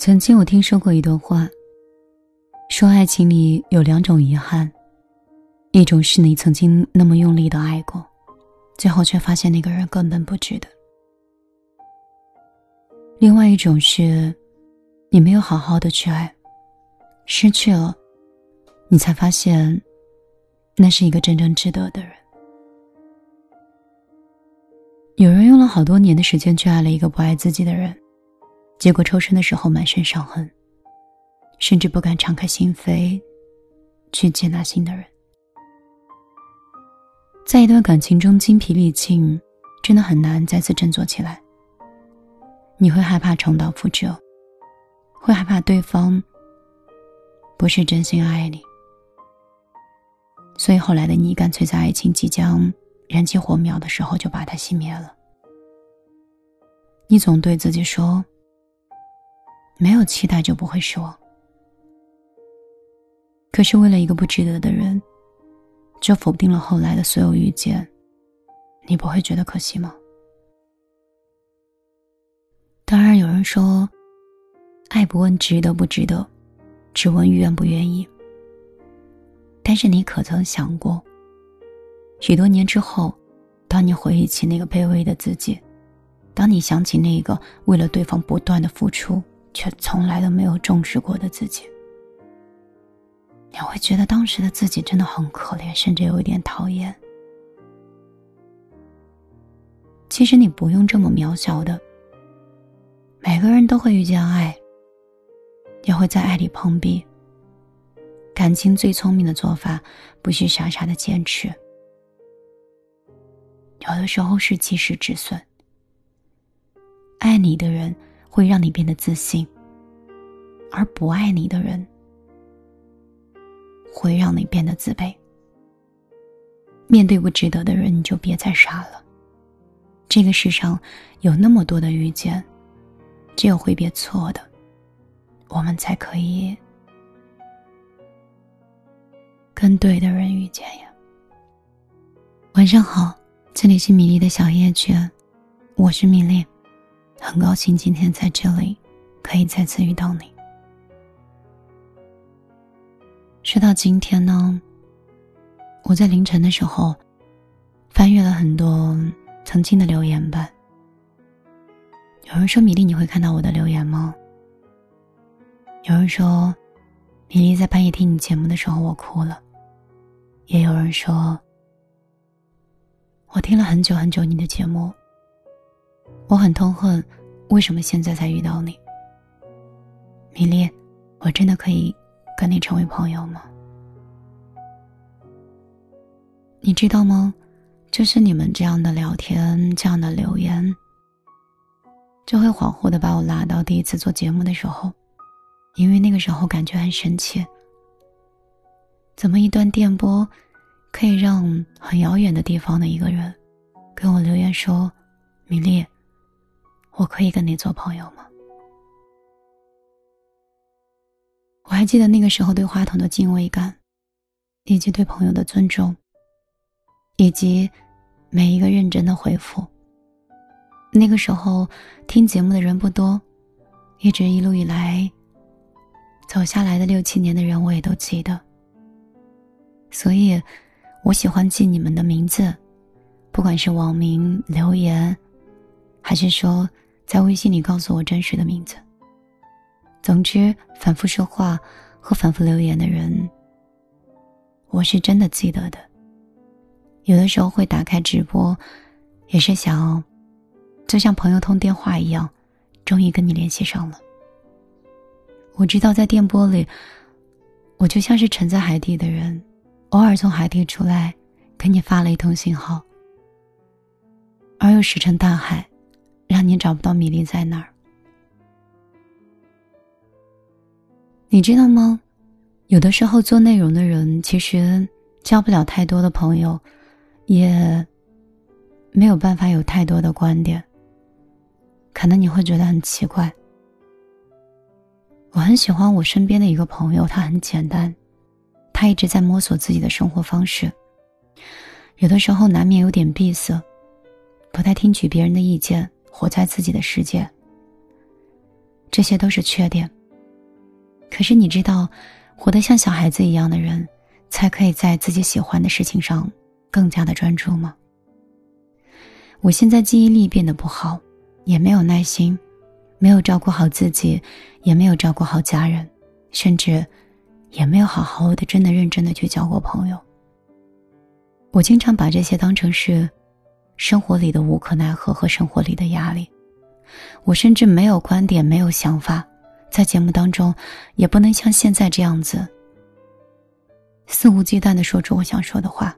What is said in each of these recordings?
曾经我听说过一段话，说爱情里有两种遗憾，一种是你曾经那么用力的爱过，最后却发现那个人根本不值得；另外一种是，你没有好好的去爱，失去了，你才发现，那是一个真正值得的人。有人用了好多年的时间去爱了一个不爱自己的人。结果抽身的时候满身伤痕，甚至不敢敞开心扉去接纳新的人。在一段感情中精疲力尽，真的很难再次振作起来。你会害怕重蹈覆辙，会害怕对方不是真心爱你，所以后来的你干脆在爱情即将燃起火苗的时候就把它熄灭了。你总对自己说。没有期待就不会失望。可是为了一个不值得的人，就否定了后来的所有遇见，你不会觉得可惜吗？当然，有人说，爱不问值得不值得，只问愿不愿意。但是你可曾想过，许多年之后，当你回忆起那个卑微的自己，当你想起那个为了对方不断的付出，却从来都没有重视过的自己，你会觉得当时的自己真的很可怜，甚至有一点讨厌。其实你不用这么渺小的。每个人都会遇见爱，也会在爱里碰壁。感情最聪明的做法，不是傻傻的坚持，有的时候是及时止损。爱你的人。会让你变得自信，而不爱你的人会让你变得自卑。面对不值得的人，你就别再傻了。这个世上有那么多的遇见，只有挥别错的，我们才可以跟对的人遇见呀。晚上好，这里是米粒的小夜曲，我是米粒。很高兴今天在这里可以再次遇到你。说到今天呢，我在凌晨的时候翻阅了很多曾经的留言板。有人说：“米粒，你会看到我的留言吗？”有人说：“米粒在半夜听你节目的时候，我哭了。”也有人说：“我听了很久很久你的节目。”我很痛恨，为什么现在才遇到你？米粒，我真的可以跟你成为朋友吗？你知道吗？就是你们这样的聊天，这样的留言，就会恍惚的把我拉到第一次做节目的时候，因为那个时候感觉很神奇。怎么一段电波，可以让很遥远的地方的一个人，跟我留言说，米粒。我可以跟你做朋友吗？我还记得那个时候对话筒的敬畏感，以及对朋友的尊重，以及每一个认真的回复。那个时候听节目的人不多，一直一路以来走下来的六七年的人，我也都记得。所以，我喜欢记你们的名字，不管是网名留言，还是说。在微信里告诉我真实的名字。总之，反复说话和反复留言的人，我是真的记得的。有的时候会打开直播，也是想，就像朋友通电话一样，终于跟你联系上了。我知道在电波里，我就像是沉在海底的人，偶尔从海底出来，给你发了一通信号，而又石沉大海。你找不到米粒在哪儿，你知道吗？有的时候做内容的人其实交不了太多的朋友，也没有办法有太多的观点。可能你会觉得很奇怪。我很喜欢我身边的一个朋友，他很简单，他一直在摸索自己的生活方式，有的时候难免有点闭塞，不太听取别人的意见。活在自己的世界。这些都是缺点。可是你知道，活得像小孩子一样的人，才可以在自己喜欢的事情上更加的专注吗？我现在记忆力变得不好，也没有耐心，没有照顾好自己，也没有照顾好家人，甚至也没有好好的、真的认真的去交过朋友。我经常把这些当成是生活里的无可奈何和生活里的压力。我甚至没有观点，没有想法。在节目当中，也不能像现在这样子肆无忌惮的说出我想说的话，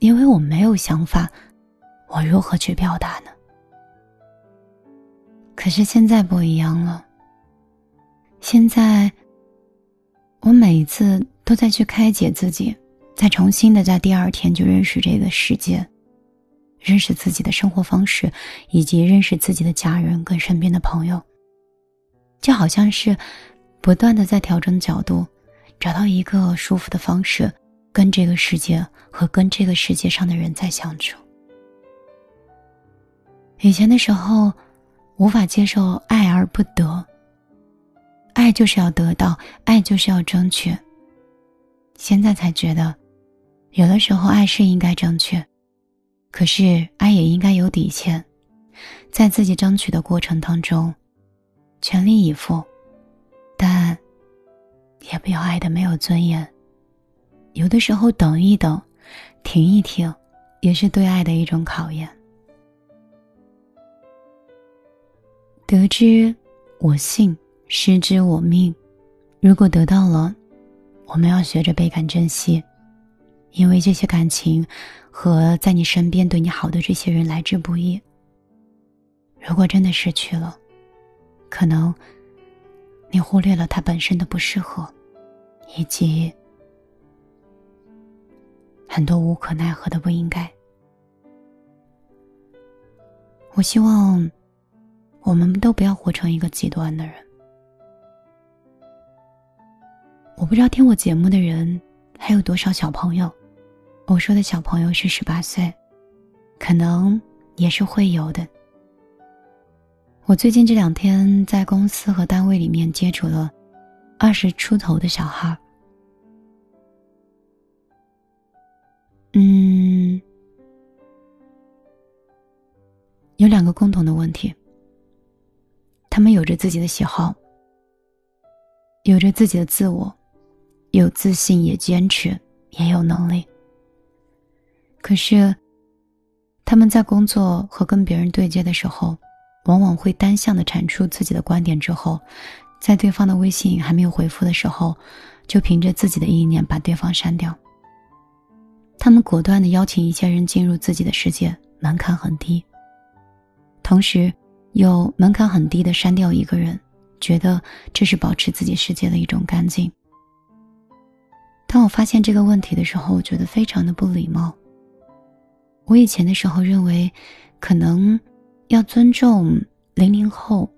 因为我没有想法，我如何去表达呢？可是现在不一样了。现在，我每一次都在去开解自己，再重新的在第二天就认识这个世界，认识自己的生活方式，以及认识自己的家人跟身边的朋友。就好像是不断的在调整角度，找到一个舒服的方式，跟这个世界和跟这个世界上的人在相处。以前的时候，无法接受爱而不得，爱就是要得到，爱就是要争取。现在才觉得，有的时候爱是应该争取，可是爱也应该有底线，在自己争取的过程当中。全力以赴，但也不要爱的没有尊严。有的时候等一等，停一停，也是对爱的一种考验。得之我幸，失之我命。如果得到了，我们要学着倍感珍惜，因为这些感情和在你身边对你好的这些人来之不易。如果真的失去了，可能，你忽略了它本身的不适合，以及很多无可奈何的不应该。我希望，我们都不要活成一个极端的人。我不知道听我节目的人还有多少小朋友，我说的小朋友是十八岁，可能也是会有的。我最近这两天在公司和单位里面接触了二十出头的小孩嗯，有两个共同的问题。他们有着自己的喜好，有着自己的自我，有自信，也坚持，也有能力。可是，他们在工作和跟别人对接的时候。往往会单向的阐述自己的观点之后，在对方的微信还没有回复的时候，就凭着自己的意念把对方删掉。他们果断的邀请一些人进入自己的世界，门槛很低。同时，又门槛很低的删掉一个人，觉得这是保持自己世界的一种干净。当我发现这个问题的时候，我觉得非常的不礼貌。我以前的时候认为，可能。要尊重零零后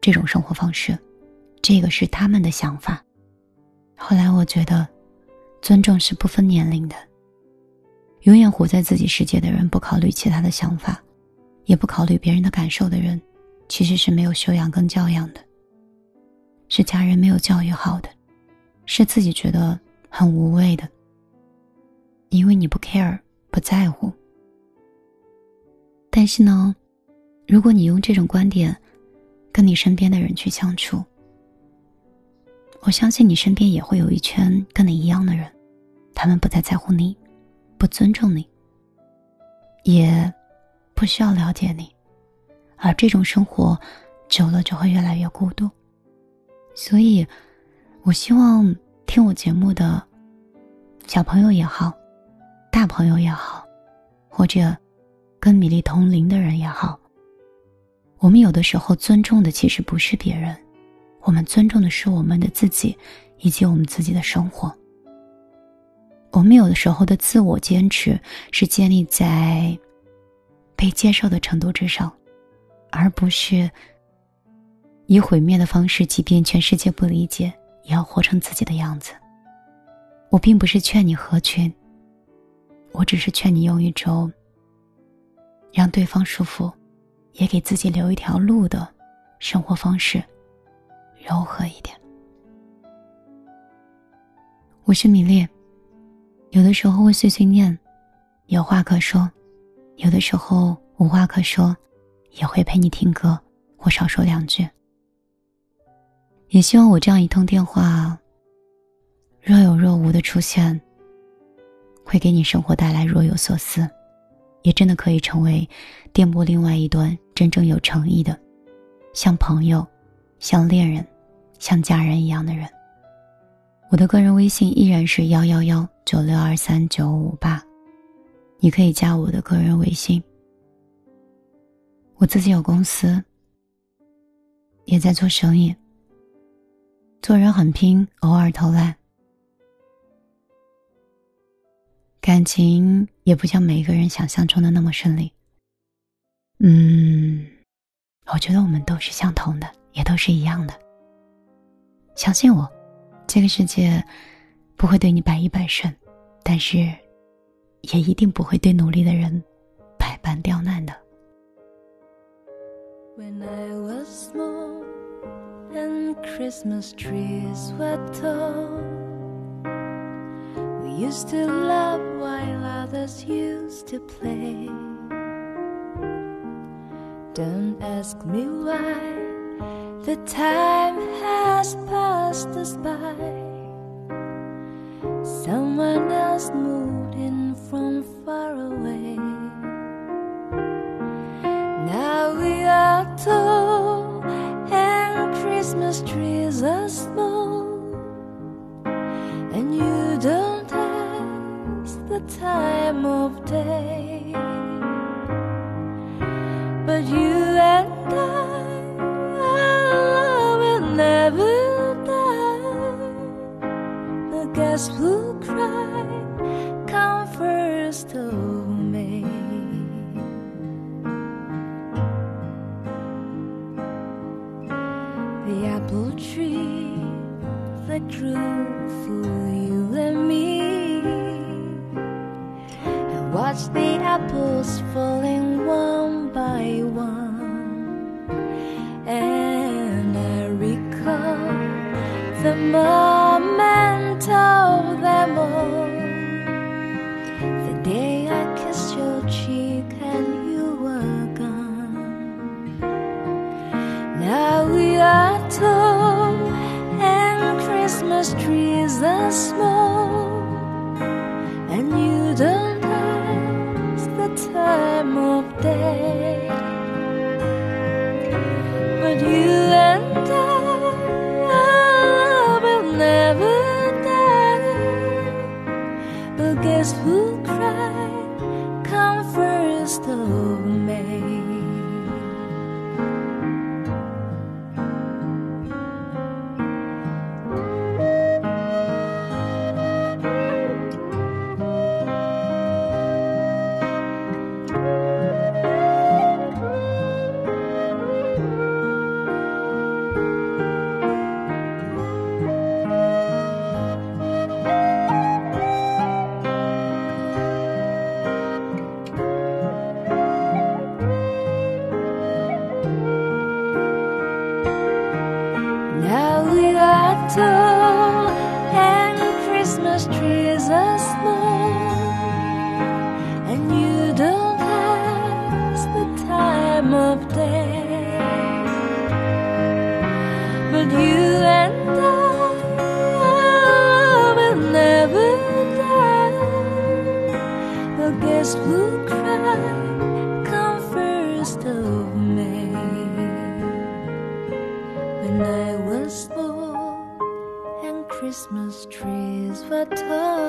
这种生活方式，这个是他们的想法。后来我觉得，尊重是不分年龄的。永远活在自己世界的人，不考虑其他的想法，也不考虑别人的感受的人，其实是没有修养跟教养的，是家人没有教育好的，是自己觉得很无谓的。因为你不 care，不在乎。但是呢？如果你用这种观点，跟你身边的人去相处，我相信你身边也会有一圈跟你一样的人，他们不再在乎你，不尊重你，也不需要了解你，而这种生活久了就会越来越孤独。所以，我希望听我节目的小朋友也好，大朋友也好，或者跟米粒同龄的人也好。我们有的时候尊重的其实不是别人，我们尊重的是我们的自己，以及我们自己的生活。我们有的时候的自我坚持是建立在被接受的程度之上，而不是以毁灭的方式，即便全世界不理解，也要活成自己的样子。我并不是劝你合群，我只是劝你用一种让对方舒服。也给自己留一条路的生活方式，柔和一点。我是米粒，有的时候会碎碎念，有话可说；有的时候无话可说，也会陪你听歌或少说两句。也希望我这样一通电话，若有若无的出现，会给你生活带来若有所思，也真的可以成为电波另外一端真正有诚意的，像朋友、像恋人、像家人一样的人。我的个人微信依然是幺幺幺九六二三九五八，你可以加我的个人微信。我自己有公司，也在做生意。做人很拼，偶尔偷懒。感情也不像每一个人想象中的那么顺利。嗯，我觉得我们都是相同的，也都是一样的。相信我，这个世界不会对你百依百顺，但是也一定不会对努力的人百般刁难的。and Christmas trees were tall. Used to love while others used to play. Don't ask me why the time has passed us by. Someone else moved in from far away. Now we are told Christmas trees are time of day. But you and I, our love will never die. The guests will cry, come first of me. the apple tree that grew watch the apples falling one by one. And I recall the moment of them all. The day I kissed your cheek and you were gone. Now we are tall and Christmas trees are small, tall and Christmas trees are small, and you don't ask the time of day. But you and I will never die. Who Christmas trees were tall.